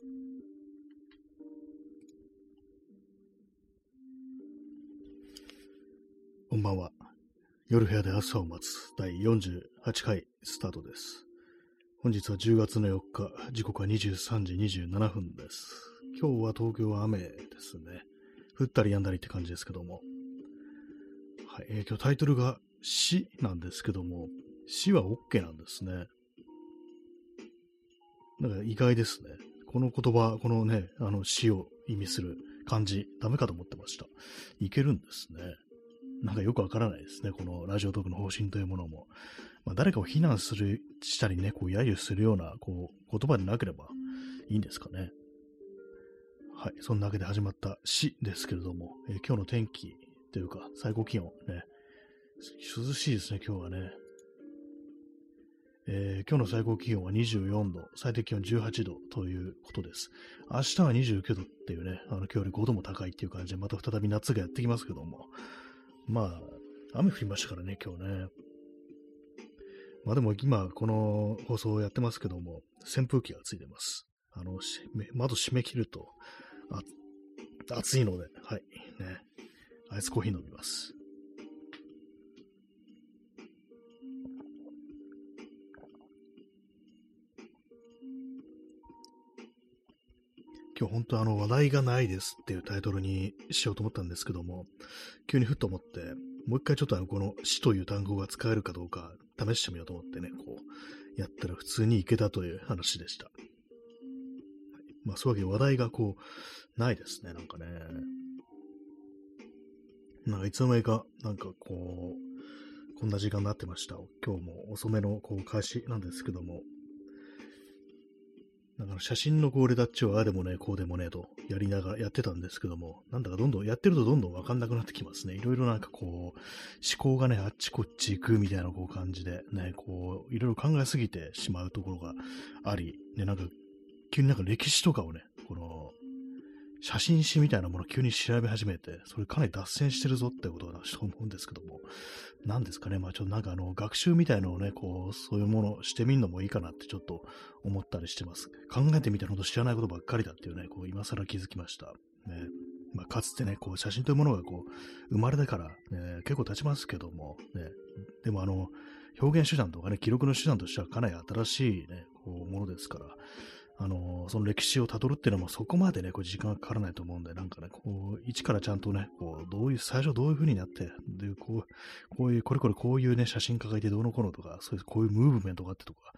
こんばんは。夜部屋で朝を待つ第48回スタートです。本日は10月の4日、時刻は23時27分です。今日は東京は雨ですね。降ったり止んだりって感じですけども。はい、えー、今日タイトルが死なんですけども、死は OK なんですね。なんか意外ですね。この言葉、このね、あの死を意味する漢字、ダメかと思ってました。いけるんですね。なんかよくわからないですね。このラジオトークの方針というものも。まあ、誰かを非難する、したりね、こう、揶揄するような、こう、言葉でなければいいんですかね。はい。そんなわけで始まった死ですけれども、えー、今日の天気というか、最高気温ね、涼しいですね、今日はね。えー、今日の最高気温は24度、最低気温18度ということです。明日は29度っていうね、あの今日より5度も高いっていう感じで、また再び夏がやってきますけども、まあ、雨降りましたからね、今日ね。まあでも今、この放送をやってますけども、扇風機がついてます。あの、窓閉め切ると、あ、暑いので、はい、ね。アイスコーヒー飲みます。今日本当あの話題がないですっていうタイトルにしようと思ったんですけども、急にふっと思って、もう一回ちょっとあのこの死という単語が使えるかどうか試してみようと思ってね、こう、やったら普通にいけたという話でした。まあそういうわけで話題がこう、ないですね、なんかね。なんかいつの間にか、なんかこう、こんな時間になってました。今日も遅めのこう開始なんですけども、だか写真のこうレタッチをああでもね、こうでもねとやりながらやってたんですけども、なんだかどんどんやってるとどんどんわかんなくなってきますね。いろいろなんかこう、思考がね、あっちこっち行くみたいなこう感じで、ね、こう、いろいろ考えすぎてしまうところがあり、ね、なんか、急になんか歴史とかをね、この、写真誌みたいなものを急に調べ始めて、それかなり脱線してるぞってことだと思うんですけども、何ですかね、まあちょっとなんかあの、学習みたいのをね、こう、そういうものしてみるのもいいかなってちょっと思ったりしてます。考えてみたらほんと知らないことばっかりだっていうね、こう、今更気づきました。ね。まあ、かつてね、こう、写真というものがこう、生まれてから、ね、結構経ちますけども、ね、でもあの、表現手段とかね、記録の手段としてはかなり新しいね、こう、ものですから、あの、その歴史をたどるっていうのもそこまでね、こう時間がかからないと思うんで、なんかね、こう、一からちゃんとね、こう、どういう、最初どういう風になって、で、こう、こういう、これこれこういうね、写真家がいてどうのこうのとか、そういう、こういうムーブメントがあってとか、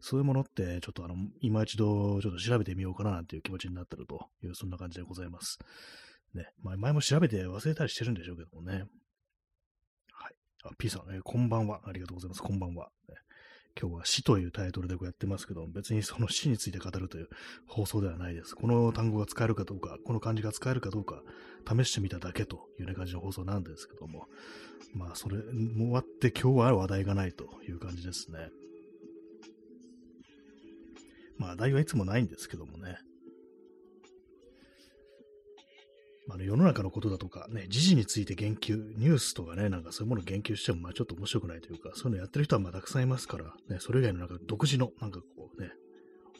そういうものって、ちょっとあの、今一度、ちょっと調べてみようかななんていう気持ちになってるという、そんな感じでございます。ね、ま前も調べて忘れたりしてるんでしょうけどもね。はい。あ、P さん、えー、こんばんは。ありがとうございます。こんばんは。ね今日は死というタイトルでこうやってますけど、別にその死について語るという放送ではないです。この単語が使えるかどうか、この漢字が使えるかどうか、試してみただけというね感じの放送なんですけども、まあ、それも終わって今日は話題がないという感じですね。まあ、話題はいつもないんですけどもね。あの世の中のことだとか、ね、時事について言及、ニュースとかね、なんかそういうものを言及しても、まあちょっと面白くないというか、そういうのやってる人はまあたくさんいますから、ね、それ以外のなんか独自の、なんかこうね、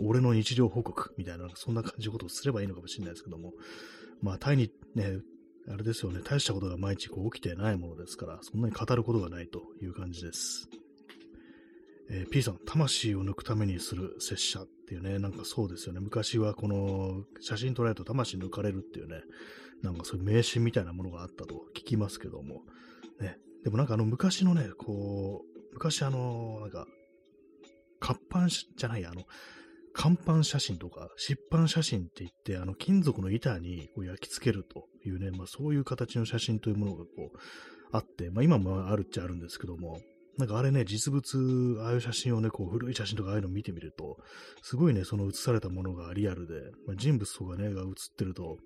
俺の日常報告みたいな、そんな感じのことをすればいいのかもしれないですけども、まあ、タイにね、あれですよね、大したことが毎日こう起きてないものですから、そんなに語ることがないという感じです。えー、P さん、魂を抜くためにする拙者っていうね、なんかそうですよね。昔はこの写真撮られると魂抜かれるっていうね、なんかそういう迷信みたいなものがあったと聞きますけども、ね、でもなんかあの昔のね、こう、昔あの、なんか、活版じゃない、あの、看板写真とか、湿版写真って言って、あの、金属の板にこう焼き付けるというね、まあそういう形の写真というものがこう、あって、まあ今もあるっちゃあるんですけども、なんかあれね、実物、ああいう写真をね、こう古い写真とかああいうのを見てみると、すごいね、その写されたものがリアルで、まあ、人物とかね、が写ってると、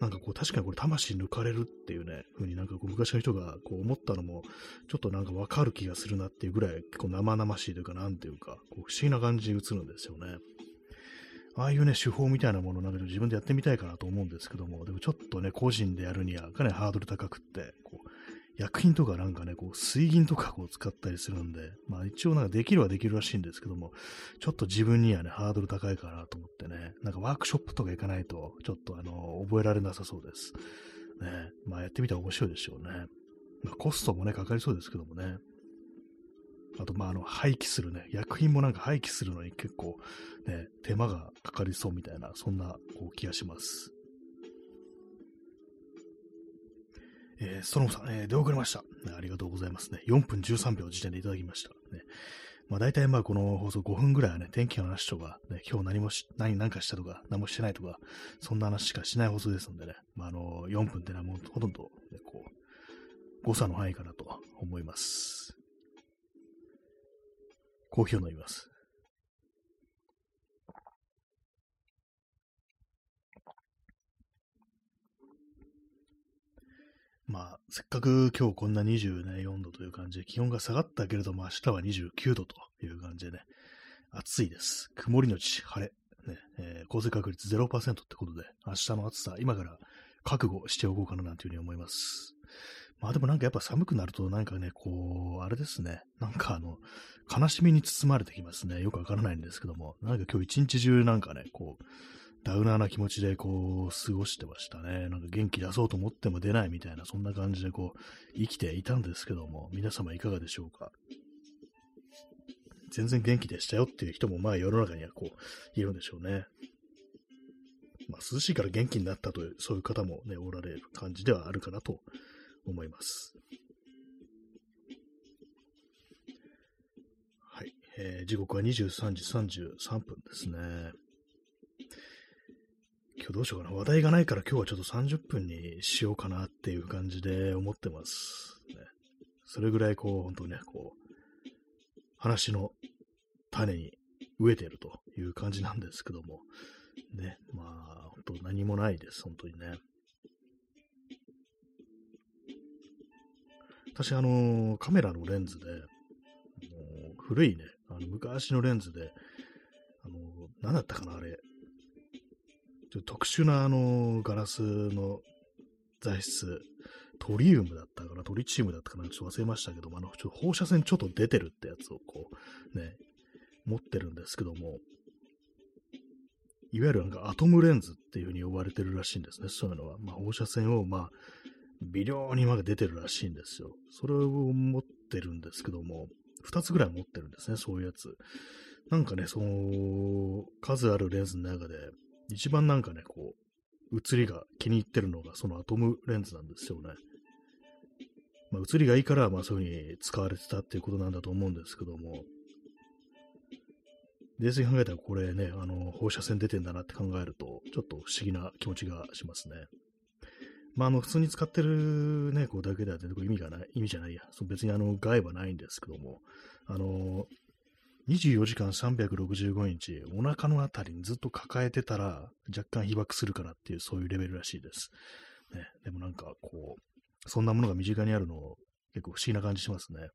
なんかこう確かにこれ魂抜かれるっていうね、風になんかこう昔の人がこう思ったのも、ちょっとなんかわかる気がするなっていうぐらい結構生々しいというかなんていうか、こう不思議な感じに映るんですよね。ああいうね、手法みたいなものなんか自分でやってみたいかなと思うんですけども、でもちょっとね、個人でやるにはかなりハードル高くって、こう、薬品とかなんかね、こう、水銀とかこう使ったりするんで、まあ一応なんかできるはできるらしいんですけども、ちょっと自分にはね、ハードル高いかなと思ってね、なんかワークショップとか行かないと、ちょっとあの、覚えられなさそうです。ね、まあやってみたら面白いでしょうね。まあコストもね、かかりそうですけどもね。あと、まあ、あの、廃棄するね、薬品もなんか廃棄するのに結構、ね、手間がかかりそうみたいな、そんな、こう、気がします。えー、ストロムさん、えー、出遅れました、ありがとうございますね。4分13秒時点でいただきました。ね。まあ大体まあこの放送5分ぐらいはね、天気の話とか、ね、今日何もし、何、何かしたとか、何もしてないとか、そんな話しかしない放送ですのでね、まああの、4分ってのはもうほとんど、ね、こう、誤差の範囲かなと思います。コーヒーを飲みます。まあ、せっかく今日こんな24度という感じで気温が下がったけれども、明日は29度という感じでね、暑いです。曇りのち晴れ。ね、えー、降水確率0%ってことで、明日の暑さ、今から覚悟しておこうかななんていうふうに思います。まあでもなんかやっぱ寒くなるとなんかね、こう、あれですね。なんかあの、悲しみに包まれてきますね。よくわからないんですけども。なんか今日一日中なんかね、こう、ダウナーな気持ちでこう、過ごしてましたね。なんか元気出そうと思っても出ないみたいな、そんな感じでこう、生きていたんですけども、皆様いかがでしょうか？全然元気でしたよっていう人もまあ世の中にはこう、いるんでしょうね。まあ涼しいから元気になったという、そういう方もね、おられる感じではあるかなと思います。はい。えー、時刻は23時33分ですね。今日どうしようかな。話題がないから今日はちょっと30分にしようかなっていう感じで思ってます。ね、それぐらいこう、本当にね、こう、話の種に植えてるという感じなんですけども、ね、まあ、本当何もないです、本当にね。私、あのカメラのレンズで、古いね、あの昔のレンズで、あの何だったかな、あれ。特殊なあのガラスの材質、トリウムだったかな、トリチウムだったかな、ちょっと忘れましたけども、あの、ちょっと放射線ちょっと出てるってやつをこう、ね、持ってるんですけども、いわゆるなんかアトムレンズっていう風に呼ばれてるらしいんですね、そういうのは。まあ、放射線を、まあ、微量にまで出てるらしいんですよ。それを持ってるんですけども、二つぐらい持ってるんですね、そういうやつ。なんかね、その、数あるレンズの中で、一番なんかね、こう、映りが気に入ってるのが、そのアトムレンズなんですよね。まあ、映りがいいから、まあ、そういう風に使われてたっていうことなんだと思うんですけども、冷静に考えたらこれね、あの、放射線出てんだなって考えると、ちょっと不思議な気持ちがしますね。まあ、あの、普通に使ってるね、こうだけでは出てくる意味がない、意味じゃないや。そ別にあの、害はないんですけども、あの、24時間365日、お腹のあたりにずっと抱えてたら、若干被爆するからっていう、そういうレベルらしいです。ね、でもなんか、こう、そんなものが身近にあるの、結構不思議な感じしますね。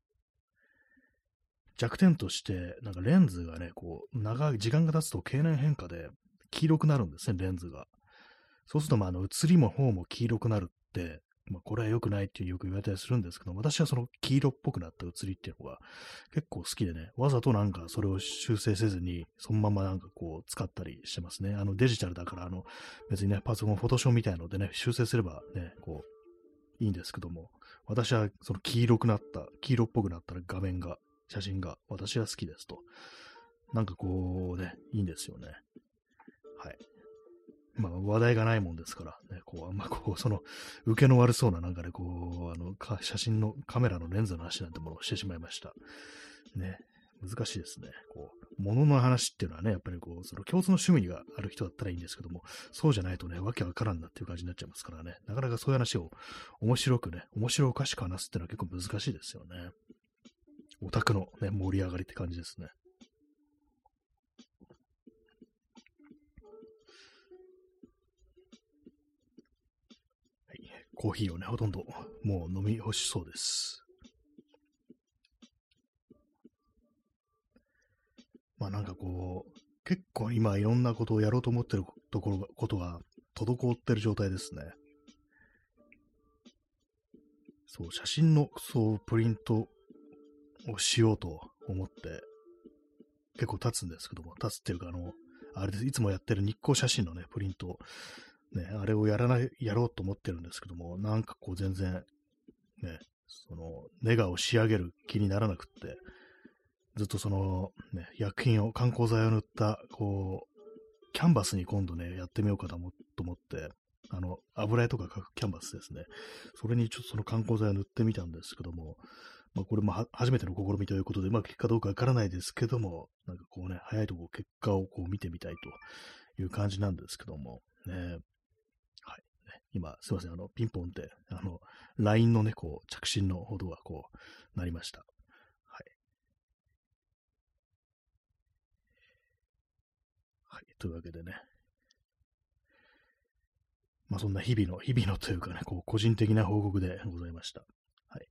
弱点として、なんかレンズがね、こう、長い、時間が経つと経年変化で黄色くなるんですね、レンズが。そうすると、まあ、あの、映りも方も黄色くなるって、まあ、これは良くないってよく言われたりするんですけど、私はその黄色っぽくなった映りっていうのが結構好きでね、わざとなんかそれを修正せずに、そのままなんかこう使ったりしてますね。あのデジタルだから、あの、別にね、パソコン、フォトショーみたいのでね、修正すればね、こう、いいんですけども、私はその黄色くなった、黄色っぽくなった画面が、写真が私は好きですと。なんかこうね、いいんですよね。はい。まあ、話題がないもんですから、ね、こう、あんまこう、その、受けの悪そうな、なんかね、こう、あの、写真のカメラのレンズの話なんてものをしてしまいました。ね、難しいですね。こう、物の話っていうのはね、やっぱりこう、その共通の趣味がある人だったらいいんですけども、そうじゃないとね、わけわからんなっていう感じになっちゃいますからね、なかなかそういう話を面白くね、面白おかしく話すっていうのは結構難しいですよね。オタクのね、盛り上がりって感じですね。コーヒーをね、ほとんどもう飲み干しそうです。まあなんかこう、結構今いろんなことをやろうと思ってるところが、ことが滞ってる状態ですね。そう、写真の、そう、プリントをしようと思って、結構経つんですけども、経つっていうか、あの、あれです、いつもやってる日光写真のね、プリント、ね、あれをやらない、やろうと思ってるんですけども、なんかこう全然、ね、その、ネガを仕上げる気にならなくって、ずっとその、ね、薬品を、観光剤を塗った、こう、キャンバスに今度ね、やってみようかと思って、あの、油絵とか描くキャンバスですね。それにちょっとその観光剤を塗ってみたんですけども、まあ、これも初めての試みということで、まくいくかどうかわからないですけども、なんかこうね、早いとこ結果をこう見てみたいという感じなんですけども、ね、はい。今、すいません、あの、ピンポンって、あの、LINE のね、こう、着信のほどがこう、なりました。はい。はい、というわけでね、まあそんな日々の、日々のというかね、こう、個人的な報告でございました。はい。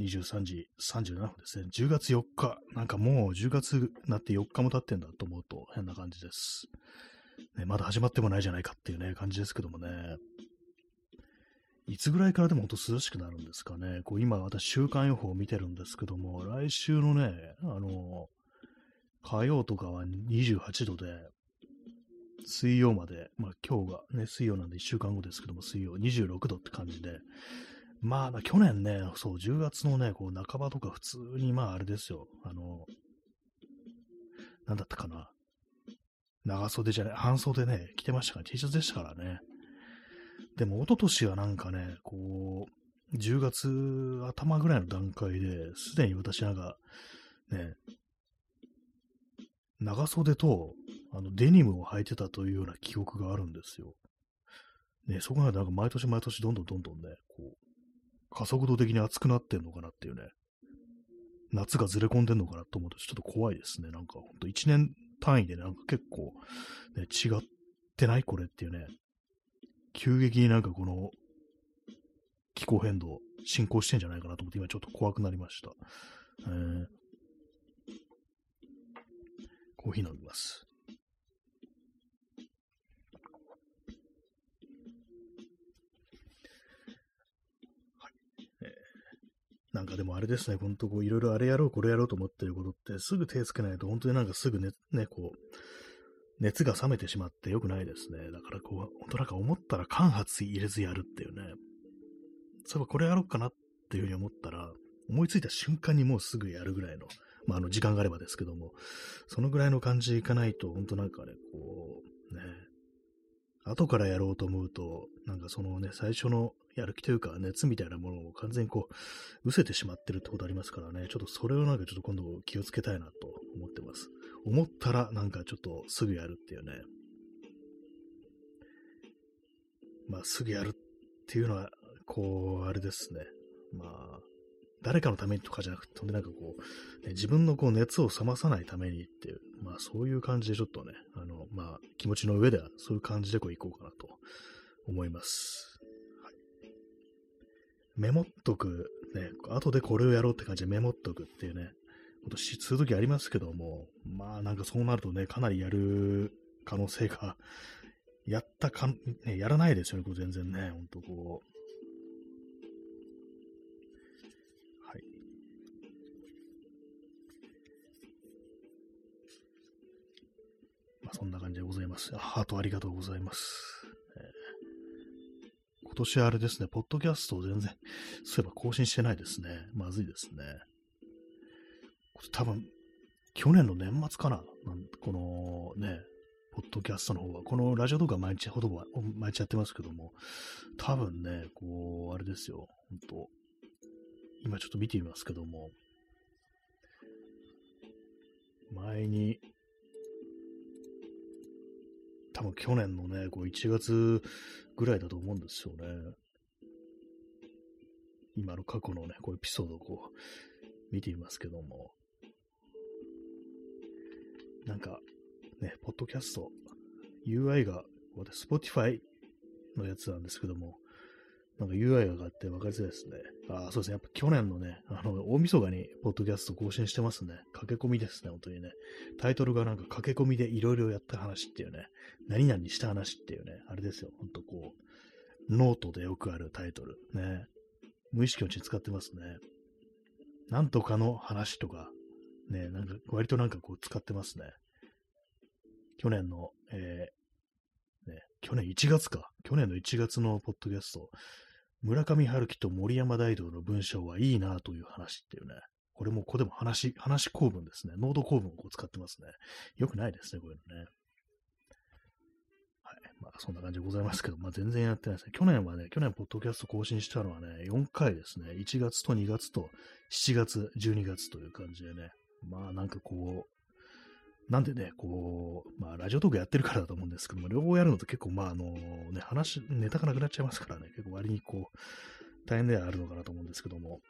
23時37分ですね。10月4日。なんかもう10月になって4日も経ってんだと思うと変な感じです。ね、まだ始まってもないじゃないかっていうね、感じですけどもね。いつぐらいからでも本当涼しくなるんですかね。こう今私週間予報を見てるんですけども、来週のね、あの、火曜とかは28度で、水曜まで、まあ今日がね、水曜なんで1週間後ですけども、水曜26度って感じで、まあ、去年ね、そう、10月のね、こう、半ばとか普通に、まあ、あれですよ。あの、なんだったかな。長袖じゃない、半袖ね、着てましたから、T シャツでしたからね。でも、一昨年はなんかね、こう、10月頭ぐらいの段階で、すでに私なんか、ね、長袖と、あの、デニムを履いてたというような記憶があるんですよ。ね、そこまでなんか毎年毎年どんどんどんどんね、こう、加速度的に暑くなってんのかなっていうね。夏がずれ込んでんのかなと思うとちょっと怖いですね。なんかほんと1年単位でなんか結構、ね、違ってないこれっていうね。急激になんかこの気候変動進行してんじゃないかなと思って今ちょっと怖くなりました。えー、コーヒー飲みます。なんかでもあれですね、ほんとこういろいろあれやろう、これやろうと思ってることって、すぐ手つけないと本当になんかすぐね、ね、こう、熱が冷めてしまって良くないですね。だからこう、本当なんか思ったら間髪入れずやるっていうね。そういえばこれやろうかなっていうふうに思ったら、思いついた瞬間にもうすぐやるぐらいの、まああの時間があればですけども、そのぐらいの感じいかないと、本当なんかね、こう、ね、後からやろうと思うと、なんかそのね、最初のやる気というか熱みたいなものを完全にこう、失せてしまってるってことありますからね、ちょっとそれをなんかちょっと今度気をつけたいなと思ってます。思ったらなんかちょっとすぐやるっていうね。まあすぐやるっていうのは、こう、あれですね。まあ、誰かのためにとかじゃなくて、ほんでなんかこう、ね、自分のこう熱を冷まさないためにっていう、まあそういう感じでちょっとね、あの、まあ気持ちの上ではそういう感じでこう行こうかなと思います。メモっとく、ね、後でこれをやろうって感じでメモっとくっていうね、ことしするときありますけども、まあなんかそうなるとね、かなりやる可能性が、やったか、ね、やらないですよね、これ全然ね、ほんとこう、はい。まあそんな感じでございます。ハートありがとうございます。今年はあれですね、ポッドキャストを全然、そういえば更新してないですね。まずいですね。多分、去年の年末かな。このね、ポッドキャストの方は、このラジオ動画毎日ほど毎日やってますけども、多分ね、こう、あれですよ、本当今ちょっと見てみますけども、前に多分去年のね、こう1月ぐらいだと思うんですよね。今の過去のね、こうエピソードをこう、見ていますけども。なんか、ね、ポッドキャスト、UI が、Spotify のやつなんですけども、なんか UI が上がって分かりづらいですね。あそうですね。やっぱ去年のね、あの、大晦日にポッドキャスト更新してますね。駆け込みですね、本当にね。タイトルがなんか駆け込みでいろいろやった話っていうね、何々した話っていうね、あれですよ。ほんとこう、ノートでよくあるタイトル。ね。無意識のうちに使ってますね。なんとかの話とか、ね、なんか割となんかこう使ってますね。去年の、え、ね、去年1月か。去年の1月のポッドキャスト、村上春樹と森山大道の文章はいいなという話っていうね。これもここでも話、話構文ですね。濃度構文をこう使ってますね。よくないですね、こういうのね。はい。まあ、そんな感じでございますけど、まあ、全然やってないですね。去年はね、去年、ポッドキャスト更新したのはね、4回ですね。1月と2月と7月、12月という感じでね。まあ、なんかこう、なんでね、こう、まあ、ラジオトークやってるからだと思うんですけども、両方やるのと結構、まあ、あの、ね、話、ネタがなくなっちゃいますからね、結構割にこう、大変ではあるのかなと思うんですけども、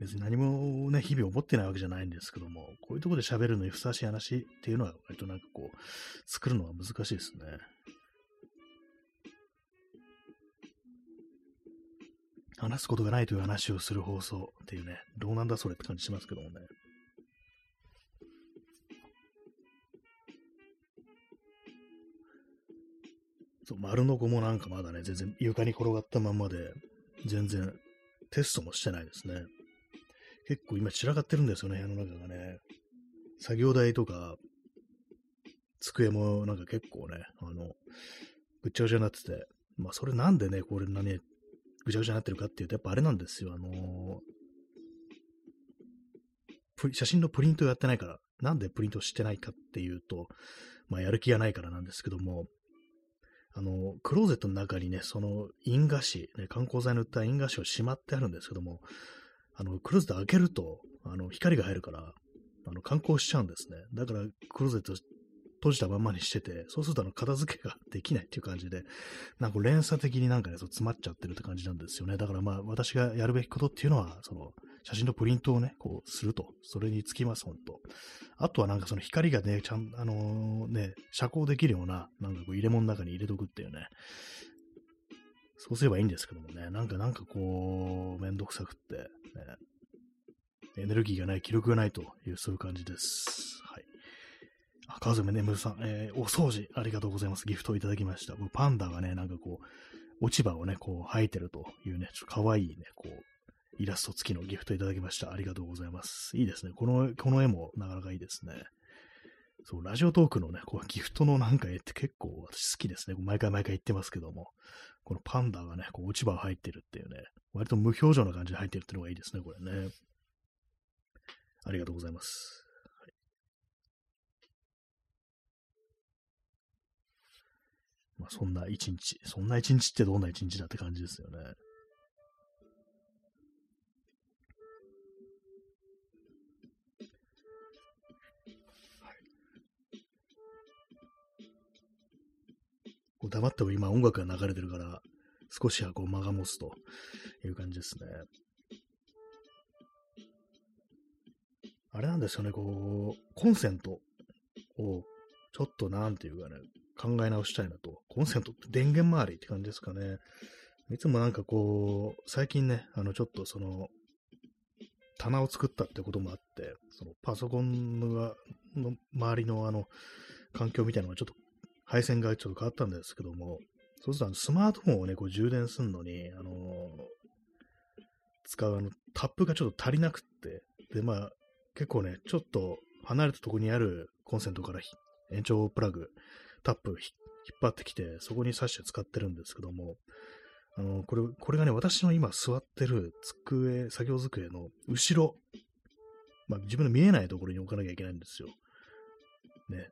別に何もね、日々思ってないわけじゃないんですけども、こういうところで喋るのにふさわしい話っていうのは、割となんかこう、作るのは難しいですね。話すことがないという話をする放送っていうね、どうなんだそれって感じしますけどもね。そう、丸の子もなんかまだね、全然床に転がったまんまで、全然テストもしてないですね。結構今散らかってるんですよね、部屋の中がね。作業台とか、机もなんか結構ね、あの、ぐちゃぐちゃになってて、まあそれなんでね、これ何、ぐちゃぐちゃになってるかっていうと、やっぱあれなんですよ、あのー、写真のプリントやってないから、なんでプリントしてないかっていうと、まあやる気がないからなんですけども、あの、クローゼットの中にね、その印画紙、ね、観光剤塗った印画紙をしまってあるんですけども、あの、クローゼット開けると、あの、光が入るから、あの、観光しちゃうんですね。だから、クローゼット閉じたまんまにしてて、そうするとあの、片付けができないっていう感じで、なんか連鎖的になんかね、そう詰まっちゃってるって感じなんですよね。だからまあ、私がやるべきことっていうのは、その、写真のプリントをね、こう、すると。それにつきます、ほんと。あとはなんかその光がね、ちゃん、あのー、ね、遮光できるような、なんかこう入れ物の中に入れとくっていうね。そうすればいいんですけどもね、なんかなんかこう、めんどくさくって、ね、エネルギーがない、記録がないという、そういう感じです。はい。あ、川爪ねむさん、えー、お掃除ありがとうございます。ギフトをいただきました。パンダがね、なんかこう、落ち葉をね、こう、生えてるというね、ちょっと可愛いね、こう、イラスト付きのギフトいただきました。ありがとうございます。いいですね。この、この絵もなかなかいいですね。そう、ラジオトークのね、こうギフトのなんか絵って結構私好きですね。毎回毎回言ってますけども。このパンダがね、こう落ち葉入ってるっていうね、割と無表情な感じで入ってるっていうのがいいですね、これね。ありがとうございます。まあ、そんな一日、そんな一日ってどんな一日だって感じですよね。黙っても今音楽が流れてるから、少しはこう間が持つという感じですね。あれなんですよね、こう、コンセントをちょっとなんていうかね、考え直したいなと。コンセントって電源周りって感じですかね。いつもなんかこう、最近ね、あのちょっとその、棚を作ったってこともあって、そのパソコンの周りのあの、環境みたいなのがちょっと配線がちょっと変わったんですけども、そうするとあのスマートフォンをね、こう充電するのに、あのー、使うあのタップがちょっと足りなくって、で、まあ、結構ね、ちょっと離れたとこにあるコンセントから延長プラグ、タップ引っ張ってきて、そこに挿して使ってるんですけども、あの、これ、これがね、私の今座ってる机、作業机の後ろ、まあ自分の見えないところに置かなきゃいけないんですよ。ね、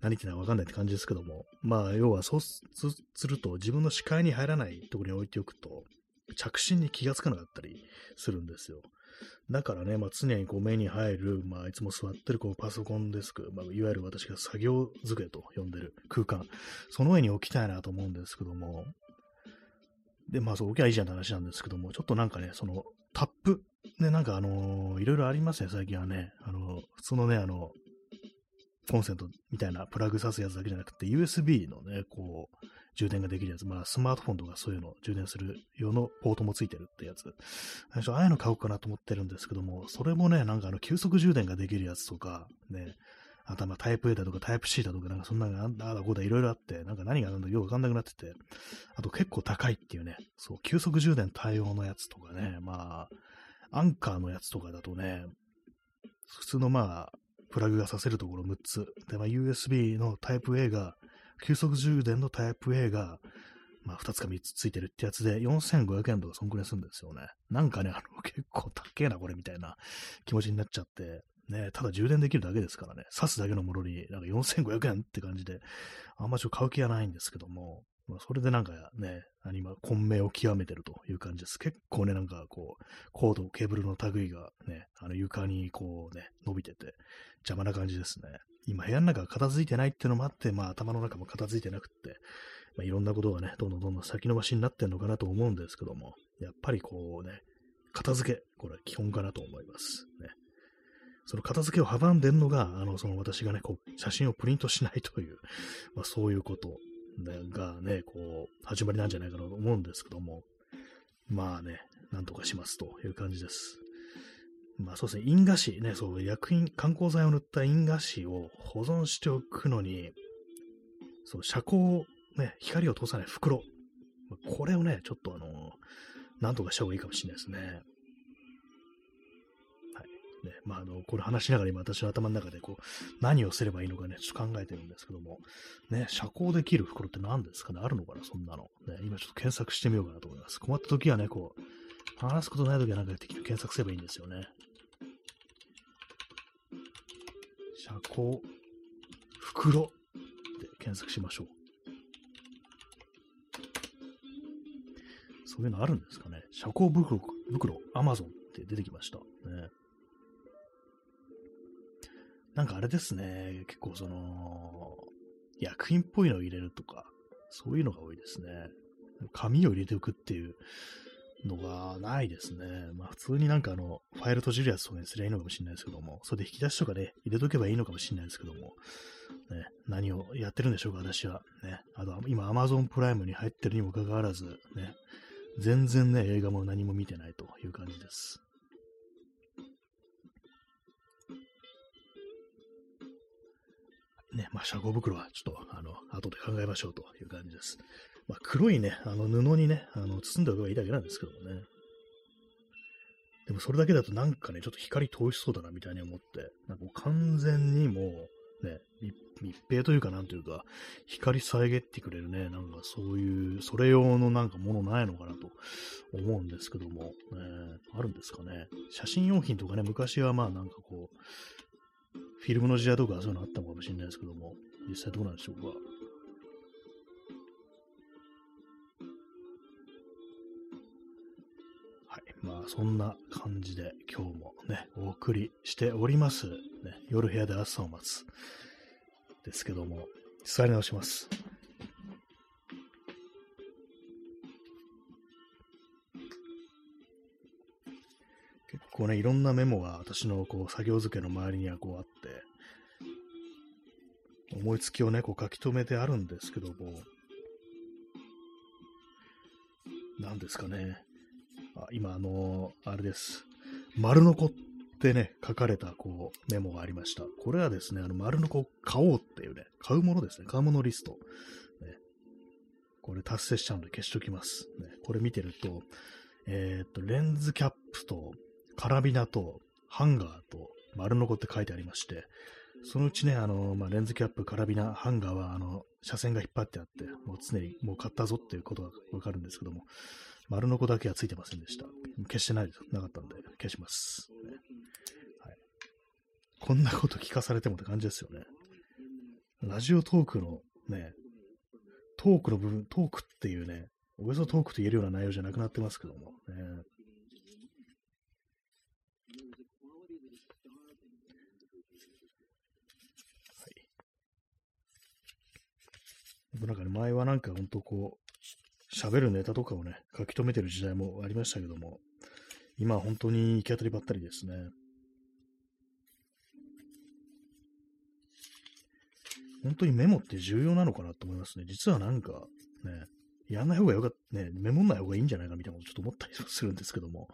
何言ってんのかわかんないって感じですけども、まあ、要はそうすると、自分の視界に入らないところに置いておくと、着信に気がつかなかったりするんですよ。だからね、まあ、常にこう目に入る、まあ、いつも座ってるこうパソコンデスク、まあ、いわゆる私が作業机と呼んでる空間、その上に置きたいなと思うんですけども、で、まあ、そう置きゃいいじゃんって話なんですけども、ちょっとなんかね、その、タップ、ね、なんかあのー、いろいろありますね、最近はね。あの、普通のね、あの、コンセントみたいなプラグ挿すやつだけじゃなくて、USB のね、こう、充電ができるやつ。まあ、スマートフォンとかそういうの充電する用のポートもついてるってやつ。最、ああいうの買おうかなと思ってるんですけども、それもね、なんかあの、急速充電ができるやつとか、ね、あとはまあタイプ A だとかタイプ C だとか、なんかそんなのああだこうだいろいろあって、なんか何が何だよくわかんなくなってて、あと結構高いっていうね、そう、急速充電対応のやつとかね、まあ、アンカーのやつとかだとね、普通のまあ、プラグがさせるところ6つ。で、まあ、USB のタイプ A が、急速充電のタイプ A が、まあ、2つか3つついてるってやつで、4500円とかそんくらいするんですよね。なんかね、あの、結構高えな、これ、みたいな気持ちになっちゃって、ね、ただ充電できるだけですからね、挿すだけのものになんか4500円って感じで、あんまちょっと買う気はないんですけども、まあ、それでなんかね、今、混迷を極めてるという感じです。結構ね、なんかこう、コード、ケーブルの類がね、あの床にこうね、伸びてて、邪魔な感じですね。今、部屋の中が片付いてないっていうのもあって、まあ頭の中も片付いてなくって、まあ、いろんなことがね、どんどんどんどん先延ばしになってんのかなと思うんですけども、やっぱりこうね、片付け、これは基本かなと思います。ね。その片付けを阻んでるのが、あの、その私がね、こう、写真をプリントしないという、まあそういうことがね、こう、始まりなんじゃないかなと思うんですけども、まあね、なんとかしますという感じです。まあそうですね、印画紙ね、そう、薬品、観光剤を塗った印画紙を保存しておくのに、そう、遮光、ね、光を通さない袋。これをね、ちょっとあの、なんとかした方がいいかもしれないですね。ね、まあ、あの、これ話しながら今私の頭の中でこう、何をすればいいのかね、ちょっと考えてるんですけども、ね、遮光できる袋って何ですかねあるのかなそんなの。ね、今ちょっと検索してみようかなと思います。困った時はね、こう、話すことない時はなんか検索すればいいんですよね。遮光、袋で検索しましょう。そういうのあるんですかね遮光袋、袋、アマゾンって出てきました。ね。なんかあれですね、結構その、薬品っぽいのを入れるとか、そういうのが多いですね。紙を入れておくっていうのがないですね。まあ普通になんかあの、ファイル閉じるやつとかにすりゃいいのかもしれないですけども、それで引き出しとかね、入れとけばいいのかもしれないですけども、ね、何をやってるんでしょうか、私は。ね、あと今 Amazon プライムに入ってるにもかかわらず、ね、全然ね、映画も何も見てないという感じです。ね、まあ、遮光袋はちょっと、あの、後で考えましょうという感じです。まあ、黒いね、あの布にね、あの、包んでおけばいいだけなんですけどもね。でもそれだけだとなんかね、ちょっと光通しそうだなみたいに思って、なんか完全にもう、ね、密閉というかなんというか、光遮ってくれるね、なんかそういう、それ用のなんかものないのかなと思うんですけども、ね、あるんですかね。写真用品とかね、昔はまあなんかこう、フィルムの時代とかそういうのあったのかもしれないですけども、実際どうなんでしょうか？はい。まあ、そんな感じで今日もね、お送りしております。ね、夜部屋で朝を待つ。ですけども、座り直します。構ね、いろんなメモが私のこう作業机の周りにはこうあって、思いつきをね、こう書き留めてあるんですけども、何ですかね。あ今、あのー、あれです。丸の子ってね、書かれたこうメモがありました。これはですね、あの丸の子買おうっていうね、買うものですね。買うものリスト。ね、これ達成しちゃうので消しときます。ね、これ見てると、えっ、と、レンズキャップとカラビナとハンガーと丸のこって書いてありまして、そのうちね、あの、まあ、レンズキャップ、カラビナ、ハンガーは、あの、車線が引っ張ってあって、もう常にもう買ったぞっていうことがわかるんですけども、丸のこだけはついてませんでした。消してない。なかったんで、消します、ねはい。こんなこと聞かされてもって感じですよね。ラジオトークのね、トークの部分、トークっていうね、およそトークと言えるような内容じゃなくなってますけども、ね、なんかね、前はなんかほんとこう、喋るネタとかをね、書き留めてる時代もありましたけども、今は本当に行き当たりばったりですね。本当にメモって重要なのかなと思いますね。実はなんか、ね、やんない方がよかった、ね、メモんない方がいいんじゃないかみたいなことちょっと思ったりするんですけども、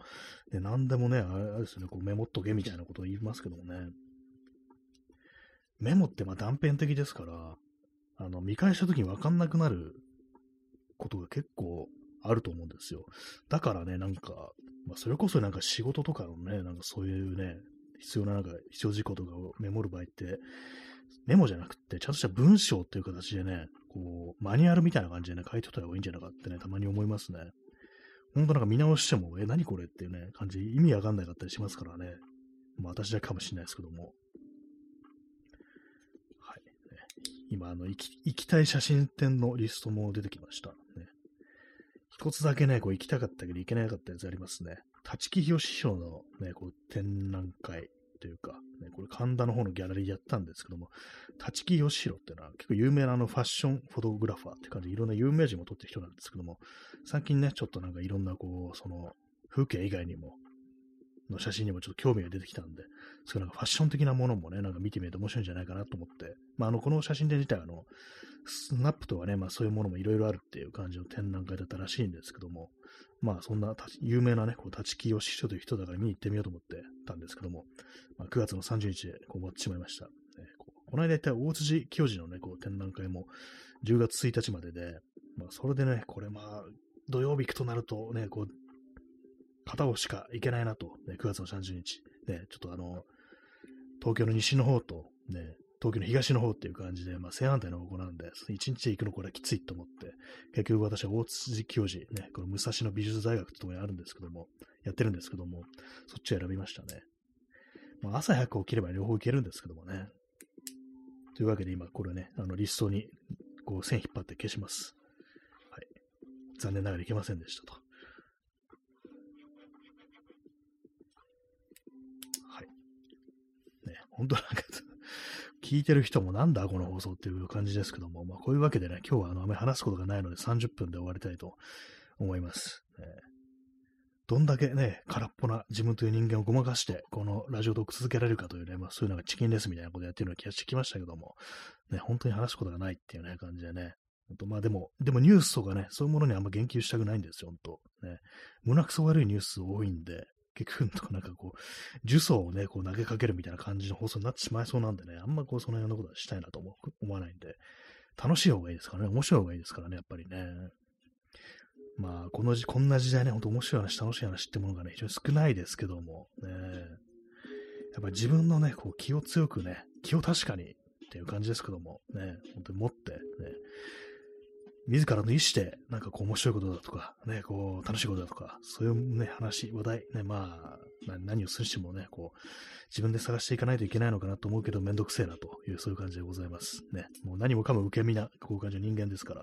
で何でもね、あれですね、こうメモっとけみたいなことを言いますけどもね、メモってまあ断片的ですから、あの、見返した時にわかんなくなることが結構あると思うんですよ。だからね、なんか、まあ、それこそなんか仕事とかのね、なんかそういうね、必要ななんか必要事項とかをメモる場合って、メモじゃなくて、ちゃんとした文章っていう形でね、こう、マニュアルみたいな感じでね、書いておいた方がいいんじゃないかってね、たまに思いますね。ほんとなんか見直しても、え、何これっていうね、感じ、意味わかんなかったりしますからね。まあ私だけかもしれないですけども。はい。ね、今、あの行き、行きたい写真展のリストも出てきました。ね、一つだけね、こう行きたかったけど行けなかったやつありますね。立木博師匠のね、こう展覧会というか、ね、これ神田の方のギャラリーやったんですけども、立木義弘っていうのは結構有名なあのファッションフォトグラファーって感じでいろんな有名人も撮ってる人なんですけども、最近ね、ちょっとなんかいろんなこう、その風景以外にも、の写真にもちょっと興味が出てきたんで、そうなんかファッション的なものもね、なんか見てみると面白いんじゃないかなと思って、まあ、あの、この写真展自体あの、スナップとはね、まあそういうものもいろいろあるっていう感じの展覧会だったらしいんですけども、まあそんな有名なね、こう立木義人という人だから見に行ってみようと思ってたんですけども、まあ、9月の30日でこう終わってしまいました。ね、ここの間言った大辻教授のね、こう展覧会も10月1日までで、まあそれでね、これまあ土曜日行くとなるとね、こう、片方しか行けないなと、ね、9月の30日。ね、ちょっとあの、東京の西の方と、ね、東京の東の方っていう感じで、まあ、正反対の方向なんで、一日行くのこれはきついと思って、結局私は大辻教授、ね、これ武蔵野美術大学ってところにあるんですけども、やってるんですけども、そっちを選びましたね。まあ、朝早く起きれば両方行けるんですけどもね。というわけで今、これね、あのリストにこう線引っ張って消します。はい。残念ながらいけませんでしたと。はい。ね、本当なんか聞いてる人もなんだこの放送っていう感じですけども、まあこういうわけでね、今日はあのあまり話すことがないので30分で終わりたいと思います。えー、どんだけね、空っぽな自分という人間をごまかして、このラジオトーク続けられるかというね、まあそういうのがチキンレスみたいなことやってるような気がしてきましたけども、ね、本当に話すことがないっていうね、感じでね、本当まあでも、でもニュースとかね、そういうものにあんま言及したくないんですよ、本当ね。胸くそ悪いニュース多いんで、結局なんかこう、呪詛をね、こう投げかけるみたいな感じの放送になってしまいそうなんでね、あんまこうその辺のことはしたいなと思思わないんで、楽しい方がいいですからね、面白い方がいいですからね、やっぱりね。まあ、このじ、こんな時代ね、ほんと面白い話、楽しい話ってものがね、非常に少ないですけども、ね、やっぱ自分のね、こう気を強くね、気を確かにっていう感じですけども、ね、本当に持って、ね、自らの意思で、なんかこう面白いことだとか、ね、こう楽しいことだとか、そういうね、話、話題、ね、まあ、何をするしてもね、こう、自分で探していかないといけないのかなと思うけど、めんどくせえなという、そういう感じでございます。ね、もう何もかも受け身な、こういう感じの人間ですから、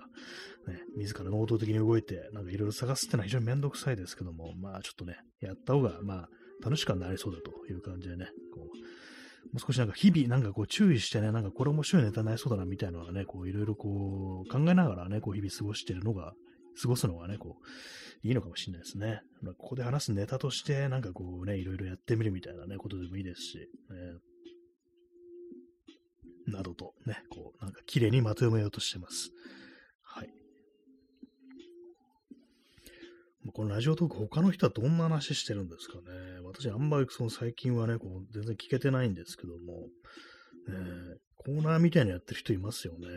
ね、自ら能動的に動いて、なんかいろいろ探すってのは非常にめんどくさいですけども、まあちょっとね、やった方が、まあ、楽しくはなりそうだという感じでね、こう、もう少しなんか日々なんかこう注意してね、なんかこれ面白いネタにないそうだなみたいなのがね、こういろいろこう考えながらね、こう日々過ごしてるのが、過ごすのがね、こう、いいのかもしれないですね。ここで話すネタとして、なんかこうね、いろいろやってみるみたいなね、ことでもいいですし、ね、などとね、こう、なんか綺麗にまとめようとしてます。このラジオトーク、他の人はどんな話してるんですかね。私、あんまりその最近はね、こう全然聞けてないんですけども、ね、コーナーみたいなやってる人いますよね。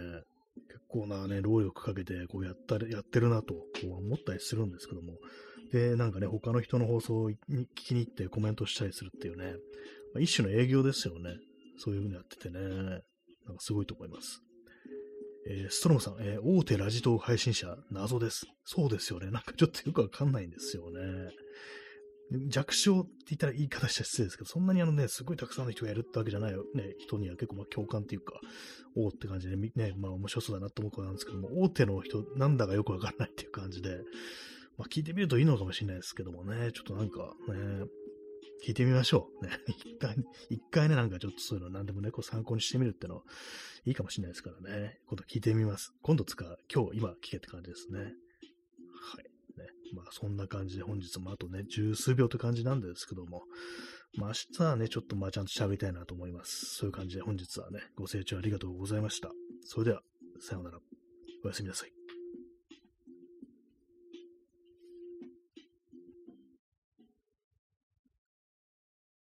結構なね、労力かけてこうやったやってるなとこう思ったりするんですけども。で、なんかね、他の人の放送に聞きに行ってコメントしたりするっていうね、まあ、一種の営業ですよね。そういう風にやっててね、なんかすごいと思います。えー、ストロムさん、えー、大手ラジトー配信者、謎です。そうですよね。なんかちょっとよくわかんないんですよね。弱小って言ったら言い方したら失礼ですけど、そんなにあのね、すごいたくさんの人がやるってわけじゃないよ。ね、人には結構まあ共感っていうか、おおって感じでね、まあ面白そうだなと思うことなんですけども、大手の人なんだかよくわかんないっていう感じで、まあ聞いてみるといいのかもしれないですけどもね、ちょっとなんかね、聞いてみましょう。ね。一回、一回ね、なんかちょっとそういうの何でもね、こう参考にしてみるってのいいかもしれないですからね。今度聞いてみます。今度使う。今日、今聞けって感じですね。はい。ね。まあそんな感じで本日もあとね、十数秒って感じなんですけども、まあ明日はね、ちょっとまあちゃんと喋りたいなと思います。そういう感じで本日はね、ご清聴ありがとうございました。それでは、さようなら。おやすみなさい。